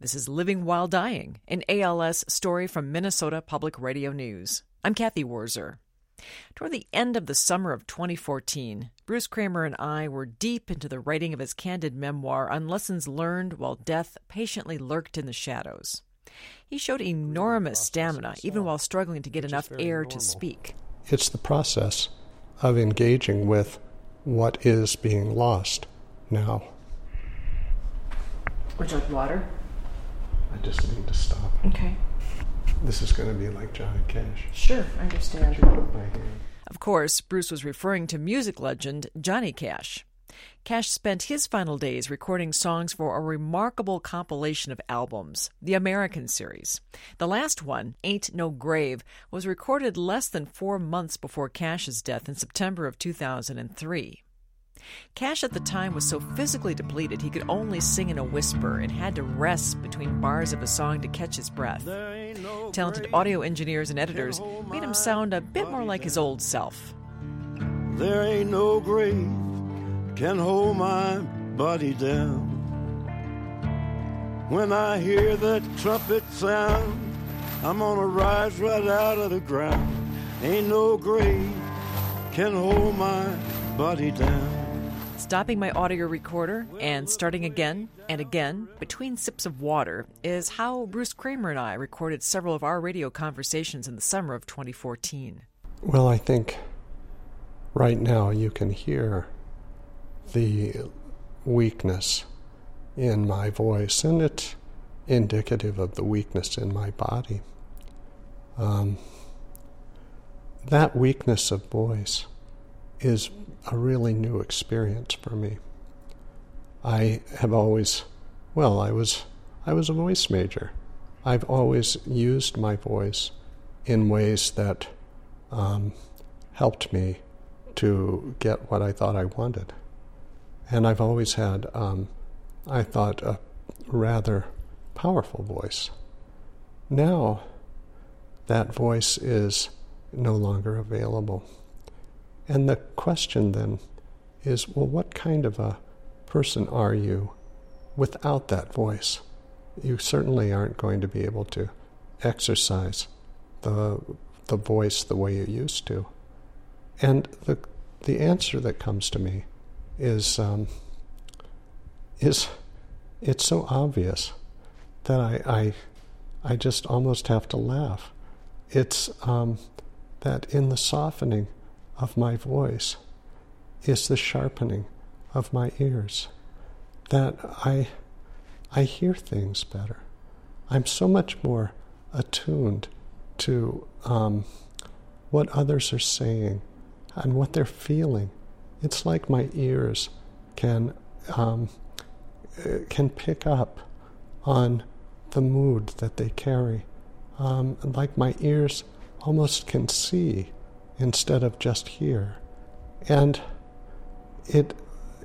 This is Living While Dying, an ALS story from Minnesota Public Radio News. I'm Cathy Wurzer. Toward the end of the summer of 2014, Bruce Kramer and I were deep into the writing of his candid memoir on lessons learned while death patiently lurked in the shadows. He showed enormous stamina, even while struggling to get enough air to speak. It's the process of engaging with what is being lost now. Would you like water? I just need to stop. Okay. This is going to be like Johnny Cash. Sure, I understand. Could you my hand? Of course, Bruce was referring to music legend Johnny Cash. Cash spent his final days recording songs for a remarkable compilation of albums, the American series. The last one, Ain't No Grave, was recorded less than four months before Cash's death in September of 2003. Cash at the time was so physically depleted he could only sing in a whisper and had to rest between bars of a song to catch his breath. Talented audio engineers and editors made him sound a bit more like his old self. There ain't no grave can hold my body down. When I hear that trumpet sound, I'm gonna rise right out of the ground. Ain't no grave can hold my body down. Stopping my audio recorder and starting again and again between sips of water is how Bruce Kramer and I recorded several of our radio conversations in the summer of 2014. Well, I think right now you can hear the weakness in my voice, and it's indicative of the weakness in my body. Um, that weakness of voice is a really new experience for me. I have always, well, I was, I was a voice major. I've always used my voice in ways that um, helped me to get what I thought I wanted. And I've always had, um, I thought, a rather powerful voice. Now, that voice is no longer available. And the question then is well, what kind of a person are you without that voice? You certainly aren't going to be able to exercise the, the voice the way you used to. And the, the answer that comes to me is, um, is it's so obvious that I, I, I just almost have to laugh. It's um, that in the softening of my voice is the sharpening of my ears, that I, I hear things better. I'm so much more attuned to um, what others are saying and what they're feeling. It's like my ears can um, can pick up on the mood that they carry. Um, like my ears almost can see instead of just hear. And it,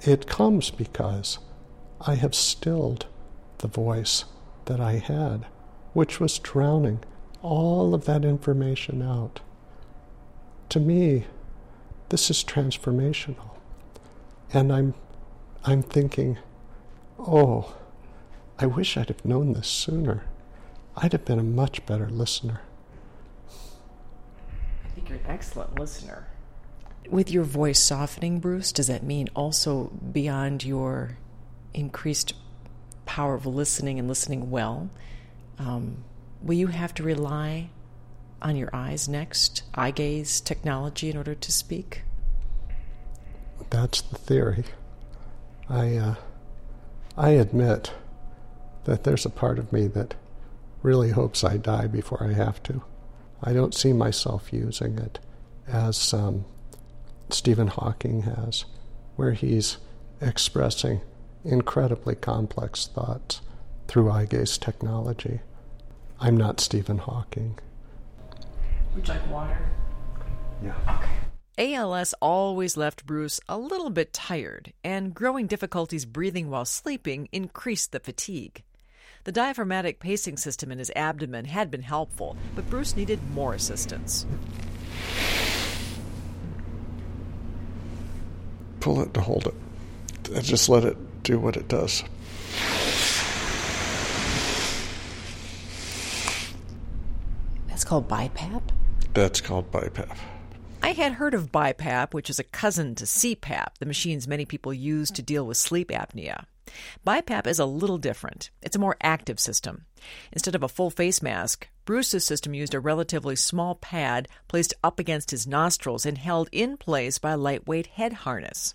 it comes because I have stilled the voice that I had, which was drowning all of that information out. To me, this is transformational. And I'm, I'm thinking, oh, I wish I'd have known this sooner. I'd have been a much better listener think you're an excellent listener. With your voice softening, Bruce, does that mean also beyond your increased power of listening and listening well, um, will you have to rely on your eyes next, eye gaze technology, in order to speak? That's the theory. I, uh, I admit that there's a part of me that really hopes I die before I have to. I don't see myself using it as um, Stephen Hawking has, where he's expressing incredibly complex thoughts through eye gaze technology. I'm not Stephen Hawking. Would you like water? Yeah. Okay. ALS always left Bruce a little bit tired, and growing difficulties breathing while sleeping increased the fatigue. The diaphragmatic pacing system in his abdomen had been helpful, but Bruce needed more assistance. Pull it to hold it. And just let it do what it does. That's called BiPAP? That's called BiPAP. I had heard of BiPAP, which is a cousin to CPAP, the machines many people use to deal with sleep apnea. BiPAP is a little different. It's a more active system. Instead of a full face mask, Bruce's system used a relatively small pad placed up against his nostrils and held in place by a lightweight head harness.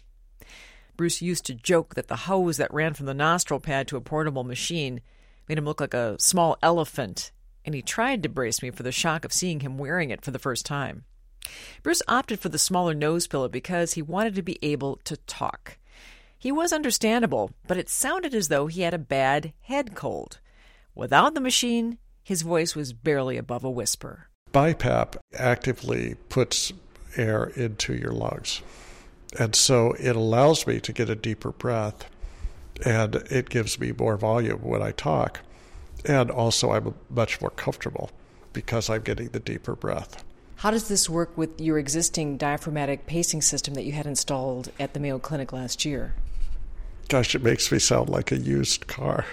Bruce used to joke that the hose that ran from the nostril pad to a portable machine made him look like a small elephant, and he tried to brace me for the shock of seeing him wearing it for the first time. Bruce opted for the smaller nose pillow because he wanted to be able to talk. He was understandable, but it sounded as though he had a bad head cold. Without the machine, his voice was barely above a whisper. BiPAP actively puts air into your lungs. And so it allows me to get a deeper breath and it gives me more volume when I talk. And also, I'm much more comfortable because I'm getting the deeper breath. How does this work with your existing diaphragmatic pacing system that you had installed at the Mayo Clinic last year? Gosh, it makes me sound like a used car.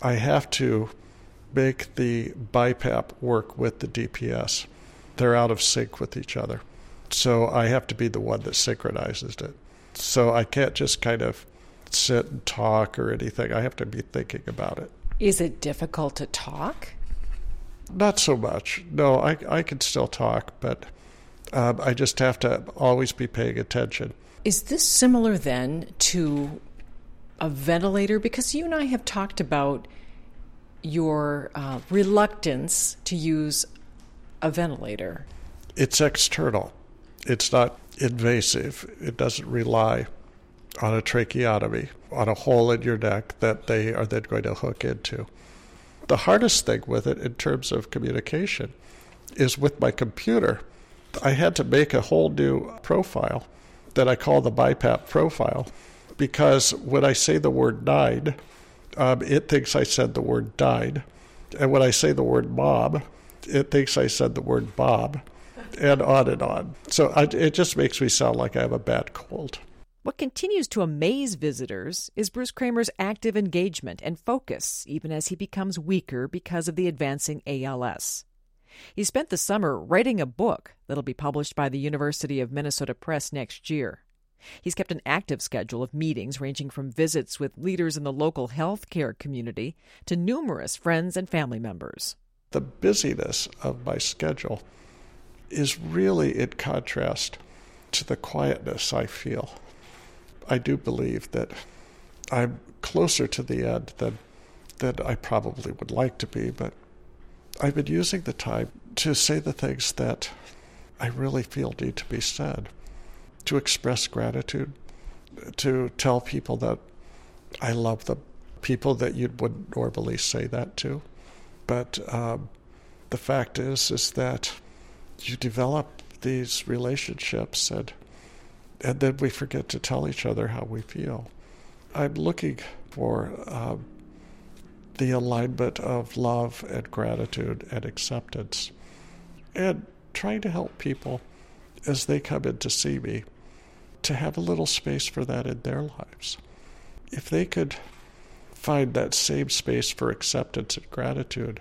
I have to make the BiPAP work with the DPS. They're out of sync with each other. So I have to be the one that synchronizes it. So I can't just kind of sit and talk or anything. I have to be thinking about it. Is it difficult to talk? Not so much. No, I, I can still talk, but um, I just have to always be paying attention. Is this similar then to a ventilator? Because you and I have talked about your uh, reluctance to use a ventilator. It's external, it's not invasive, it doesn't rely on a tracheotomy, on a hole in your neck that they are then going to hook into. The hardest thing with it in terms of communication is with my computer. I had to make a whole new profile that I call the BiPAP profile because when I say the word died, um, it thinks I said the word died. And when I say the word Bob, it thinks I said the word Bob, and on and on. So I, it just makes me sound like I have a bad cold. What continues to amaze visitors is Bruce Kramer's active engagement and focus, even as he becomes weaker because of the advancing ALS. He spent the summer writing a book that'll be published by the University of Minnesota Press next year. He's kept an active schedule of meetings ranging from visits with leaders in the local health care community to numerous friends and family members. The busyness of my schedule is really in contrast to the quietness I feel. I do believe that I'm closer to the end than than I probably would like to be, but I've been using the time to say the things that I really feel need to be said, to express gratitude, to tell people that I love them, people that you wouldn't normally say that to. But um, the fact is, is that you develop these relationships and and then we forget to tell each other how we feel. I'm looking for um, the alignment of love and gratitude and acceptance, and trying to help people as they come in to see me to have a little space for that in their lives. If they could find that same space for acceptance and gratitude,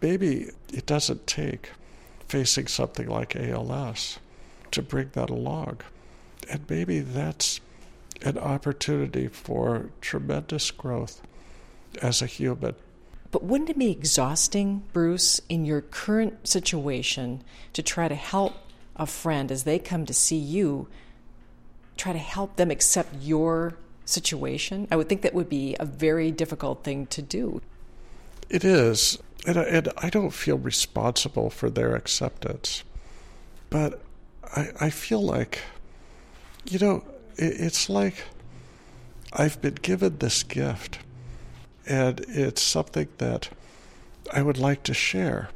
maybe it doesn't take facing something like ALS to bring that along. And maybe that's an opportunity for tremendous growth as a human. But wouldn't it be exhausting, Bruce, in your current situation to try to help a friend as they come to see you, try to help them accept your situation? I would think that would be a very difficult thing to do. It is. And I, and I don't feel responsible for their acceptance. But I, I feel like, you know, it, it's like I've been given this gift and it's something that I would like to share.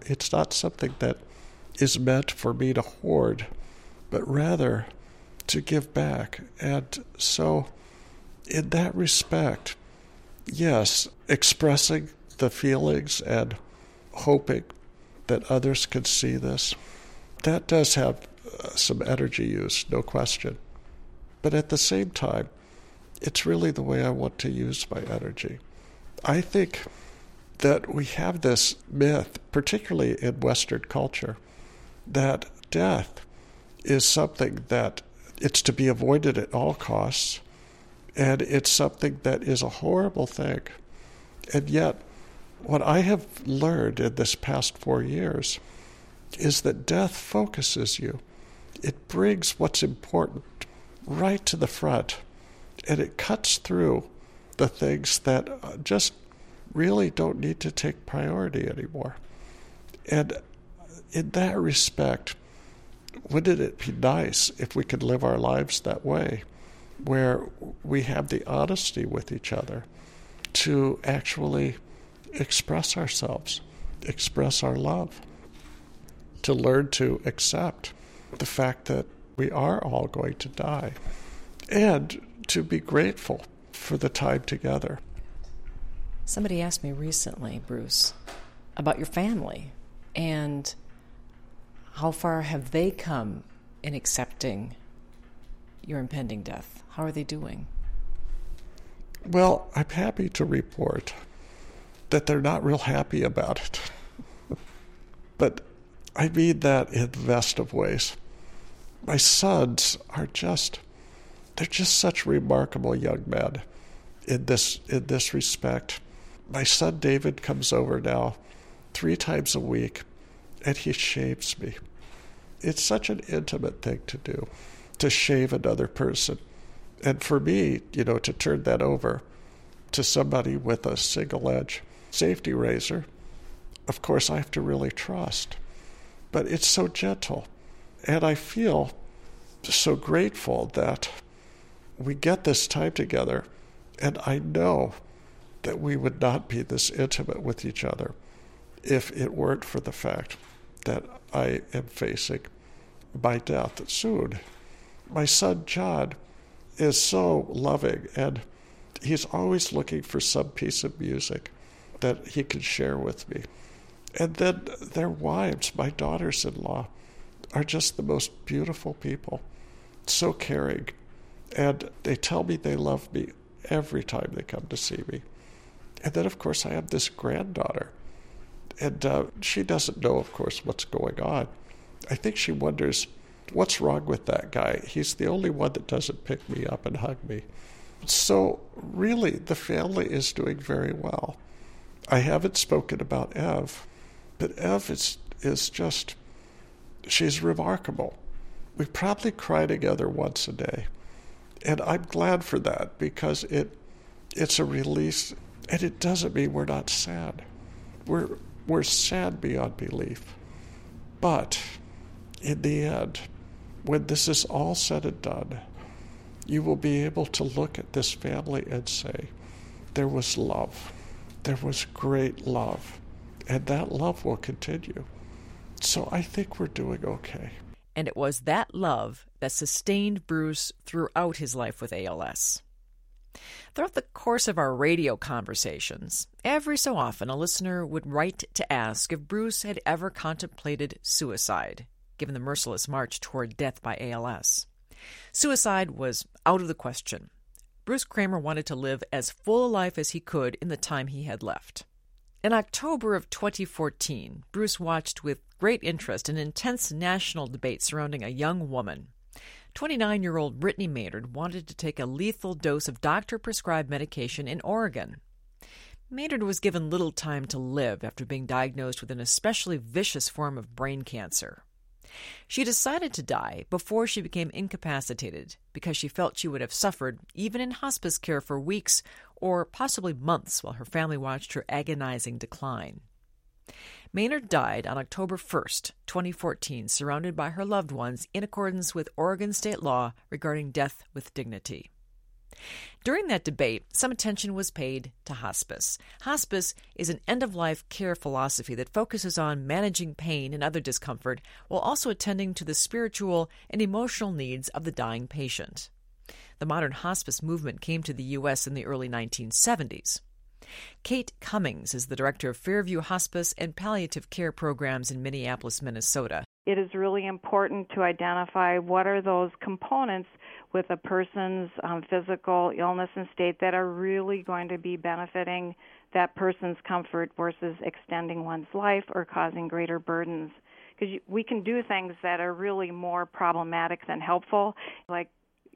It's not something that is meant for me to hoard, but rather to give back. And so, in that respect, yes, expressing the feelings and hoping that others can see this, that does have uh, some energy use, no question. But at the same time, it's really the way I want to use my energy. I think that we have this myth, particularly in Western culture, that death is something that it's to be avoided at all costs, and it's something that is a horrible thing. And yet, what I have learned in this past four years is that death focuses you. It brings what's important right to the front, and it cuts through the things that uh, just really don't need to take priority anymore. And in that respect, wouldn't it be nice if we could live our lives that way, where we have the honesty with each other to actually express ourselves, express our love, to learn to accept the fact that we are all going to die, and to be grateful for the time together. Somebody asked me recently, Bruce, about your family and how far have they come in accepting your impending death? How are they doing? Well, I'm happy to report that they're not real happy about it. but I mean that in the best of ways. My sons are just, they're just such remarkable young men in this, in this respect. My son David comes over now three times a week and he shaves me. It's such an intimate thing to do, to shave another person. And for me, you know, to turn that over to somebody with a single edge safety razor, of course, I have to really trust. But it's so gentle. And I feel so grateful that we get this time together. And I know that we would not be this intimate with each other if it weren't for the fact that I am facing my death soon. My son John is so loving and he's always looking for some piece of music that he can share with me. And then their wives, my daughters in law, are just the most beautiful people, so caring. And they tell me they love me every time they come to see me. And then, of course, I have this granddaughter. And uh, she doesn't know, of course, what's going on. I think she wonders, what's wrong with that guy? He's the only one that doesn't pick me up and hug me. So, really, the family is doing very well. I haven't spoken about Ev, but Ev is, is just, she's remarkable. We probably cry together once a day. And I'm glad for that because it, it's a release, and it doesn't mean we're not sad. We're, we're sad beyond belief. But in the end, when this is all said and done, you will be able to look at this family and say, there was love. There was great love. And that love will continue. So I think we're doing okay. And it was that love that sustained Bruce throughout his life with ALS. Throughout the course of our radio conversations, every so often a listener would write to ask if Bruce had ever contemplated suicide, given the merciless march toward death by ALS. Suicide was out of the question. Bruce Kramer wanted to live as full a life as he could in the time he had left. In October of 2014, Bruce watched with great interest an intense national debate surrounding a young woman 29 year old Brittany Maynard wanted to take a lethal dose of doctor prescribed medication in Oregon. Maynard was given little time to live after being diagnosed with an especially vicious form of brain cancer. She decided to die before she became incapacitated because she felt she would have suffered even in hospice care for weeks or possibly months while her family watched her agonizing decline. Maynard died on October 1, 2014, surrounded by her loved ones in accordance with Oregon state law regarding death with dignity. During that debate, some attention was paid to hospice. Hospice is an end of life care philosophy that focuses on managing pain and other discomfort while also attending to the spiritual and emotional needs of the dying patient. The modern hospice movement came to the U.S. in the early 1970s. Kate Cummings is the director of Fairview Hospice and Palliative Care Programs in Minneapolis, Minnesota. It is really important to identify what are those components with a person's um, physical illness and state that are really going to be benefiting that person's comfort versus extending one's life or causing greater burdens. Because we can do things that are really more problematic than helpful, like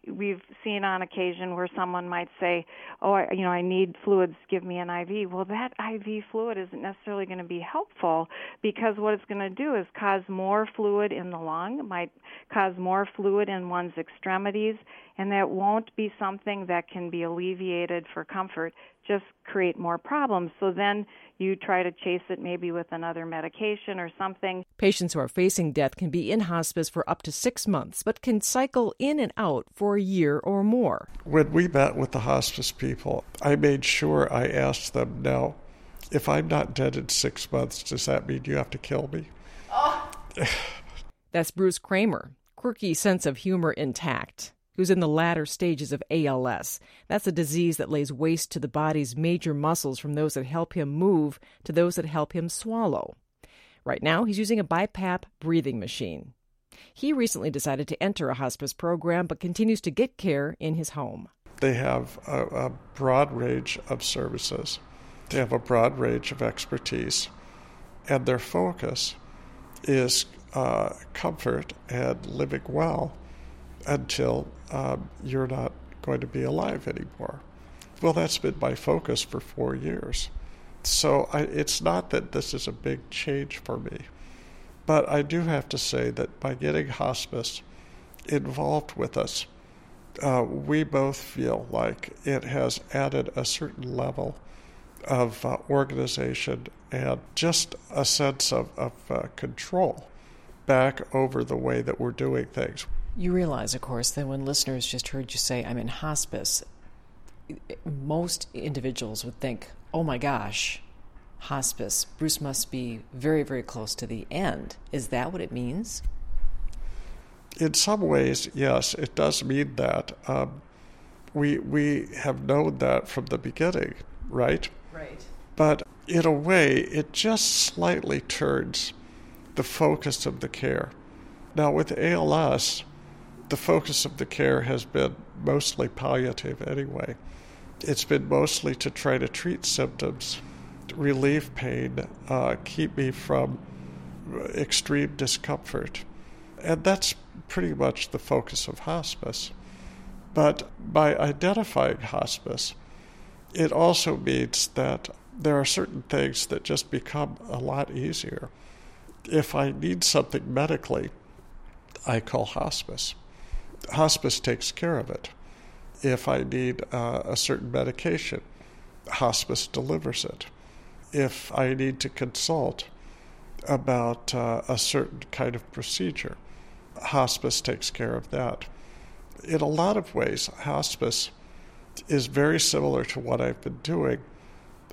we've seen on occasion where someone might say, "Oh, I, you know, I need fluids. Give me an IV." Well, that IV fluid isn't necessarily going to be helpful because what it's going to do is cause more fluid in the lung, it might cause more fluid in one's extremities, and that won't be something that can be alleviated for comfort just create more problems. So then you try to chase it maybe with another medication or something. Patients who are facing death can be in hospice for up to six months, but can cycle in and out for a year or more. When we met with the hospice people, I made sure I asked them now, if I'm not dead in six months, does that mean you have to kill me? Oh. That's Bruce Kramer, quirky sense of humor intact who's in the latter stages of ALS. That's a disease that lays waste to the body's major muscles from those that help him move to those that help him swallow. Right now, he's using a BiPAP breathing machine. He recently decided to enter a hospice program but continues to get care in his home. They have a, a broad range of services, they have a broad range of expertise, and their focus is uh, comfort and living well until um, you're not going to be alive anymore. Well, that's been my focus for four years. So I, it's not that this is a big change for me, but I do have to say that by getting hospice involved with us, uh, we both feel like it has added a certain level of uh, organization and just a sense of, of uh, control back over the way that we're doing things. You realize, of course, that when listeners just heard you say, I'm in hospice, most individuals would think, oh my gosh, hospice, Bruce must be very, very close to the end. Is that what it means? In some ways, yes, it does mean that. Um, we, we have known that from the beginning, right? Right. But in a way, it just slightly turns the focus of the care. Now, with ALS, the focus of the care has been mostly palliative anyway. It's been mostly to try to treat symptoms, relieve pain, uh, keep me from extreme discomfort. And that's pretty much the focus of hospice. But by identifying hospice, it also means that there are certain things that just become a lot easier. If I need something medically, I call hospice hospice takes care of it. If I need uh, a certain medication, hospice delivers it. If I need to consult about uh, a certain kind of procedure, hospice takes care of that. In a lot of ways, hospice is very similar to what I've been doing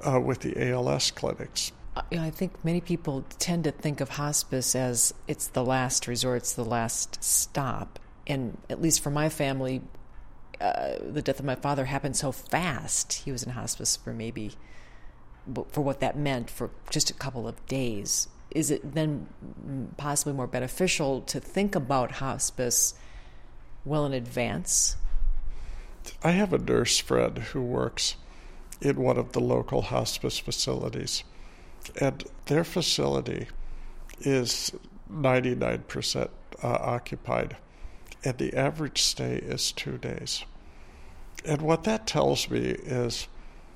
uh, with the ALS clinics. I think many people tend to think of hospice as it's the last resort, it's the last stop and at least for my family, uh, the death of my father happened so fast. He was in hospice for maybe, for what that meant, for just a couple of days. Is it then possibly more beneficial to think about hospice well in advance? I have a nurse friend who works in one of the local hospice facilities, and their facility is 99% uh, occupied and the average stay is two days. And what that tells me is,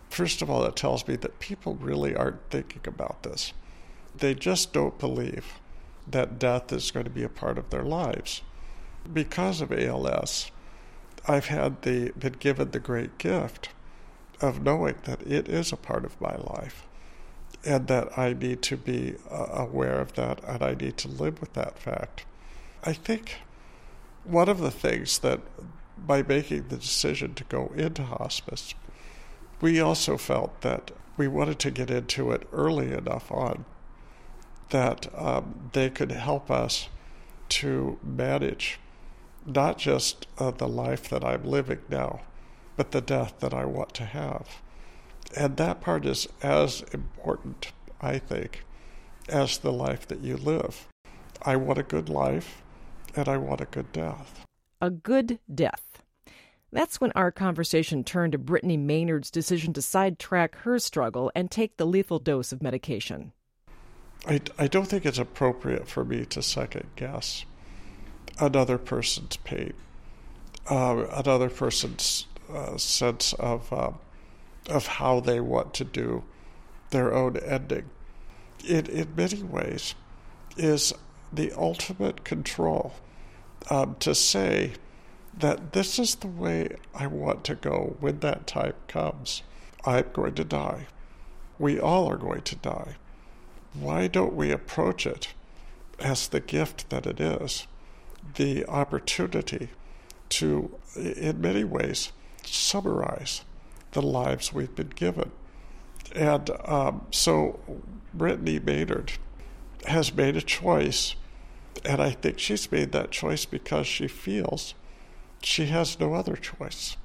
first of all, it tells me that people really aren't thinking about this. They just don't believe that death is going to be a part of their lives. Because of ALS, I've had the been given the great gift of knowing that it is a part of my life and that I need to be uh, aware of that and I need to live with that fact. I think one of the things that by making the decision to go into hospice, we also felt that we wanted to get into it early enough on that um, they could help us to manage not just uh, the life that I'm living now, but the death that I want to have. And that part is as important, I think, as the life that you live. I want a good life and I want a good death. A good death. That's when our conversation turned to Brittany Maynard's decision to sidetrack her struggle and take the lethal dose of medication. I, I don't think it's appropriate for me to second guess another person's pain, uh, another person's uh, sense of uh, of how they want to do their own ending. It, in many ways, is the ultimate control um, to say that this is the way I want to go when that time comes. I'm going to die. We all are going to die. Why don't we approach it as the gift that it is? The opportunity to, in many ways, summarize the lives we've been given. And um, so Brittany Maynard has made a choice, and I think she's made that choice because she feels she has no other choice.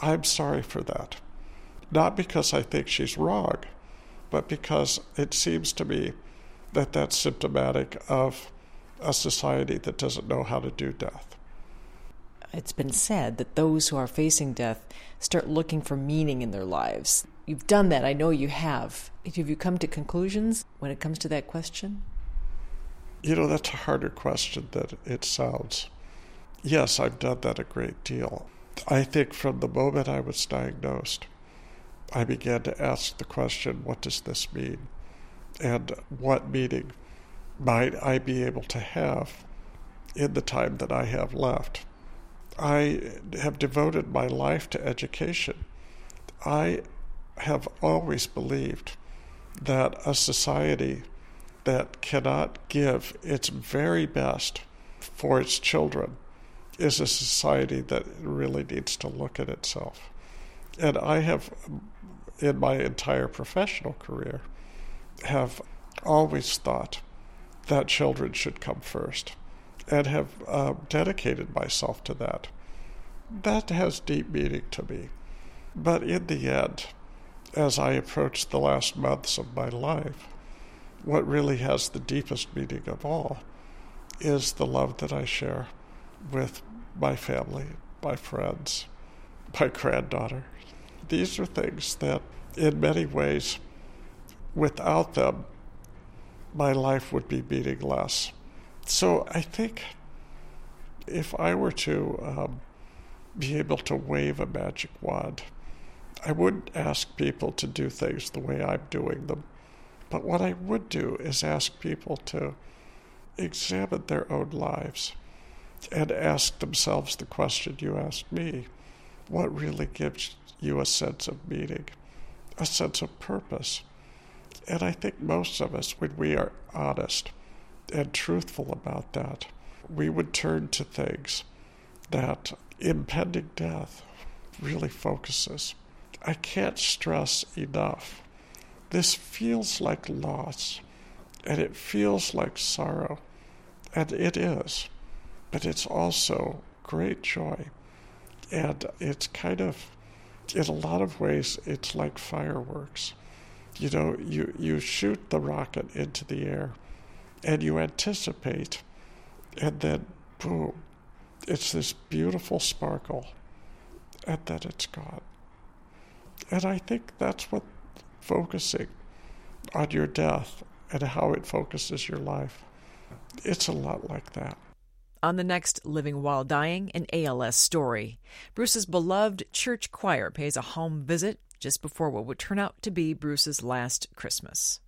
I'm sorry for that. Not because I think she's wrong, but because it seems to me that that's symptomatic of a society that doesn't know how to do death. It's been said that those who are facing death start looking for meaning in their lives. You've done that, I know you have. Have you come to conclusions when it comes to that question? You know, that's a harder question than it sounds. Yes, I've done that a great deal. I think from the moment I was diagnosed, I began to ask the question, what does this mean? And what meaning might I be able to have in the time that I have left? I have devoted my life to education. I have always believed that a society that cannot give its very best for its children is a society that really needs to look at itself. And I have, in my entire professional career, have always thought that children should come first and have uh, dedicated myself to that. That has deep meaning to me. But in the end, as I approach the last months of my life, what really has the deepest meaning of all is the love that I share with my family, my friends, my granddaughter. These are things that, in many ways, without them, my life would be meaningless. So I think if I were to um, be able to wave a magic wand, I wouldn't ask people to do things the way I'm doing them. But what I would do is ask people to examine their own lives and ask themselves the question you asked me what really gives you a sense of meaning, a sense of purpose? And I think most of us, when we are honest and truthful about that, we would turn to things that impending death really focuses. I can't stress enough. This feels like loss, and it feels like sorrow, and it is but it's also great joy. And it's kind of, in a lot of ways, it's like fireworks. You know, you, you shoot the rocket into the air and you anticipate, and then boom, it's this beautiful sparkle, and then it's gone. And I think that's what focusing on your death and how it focuses your life. It's a lot like that. On the next Living While Dying, an ALS story. Bruce's beloved church choir pays a home visit just before what would turn out to be Bruce's last Christmas.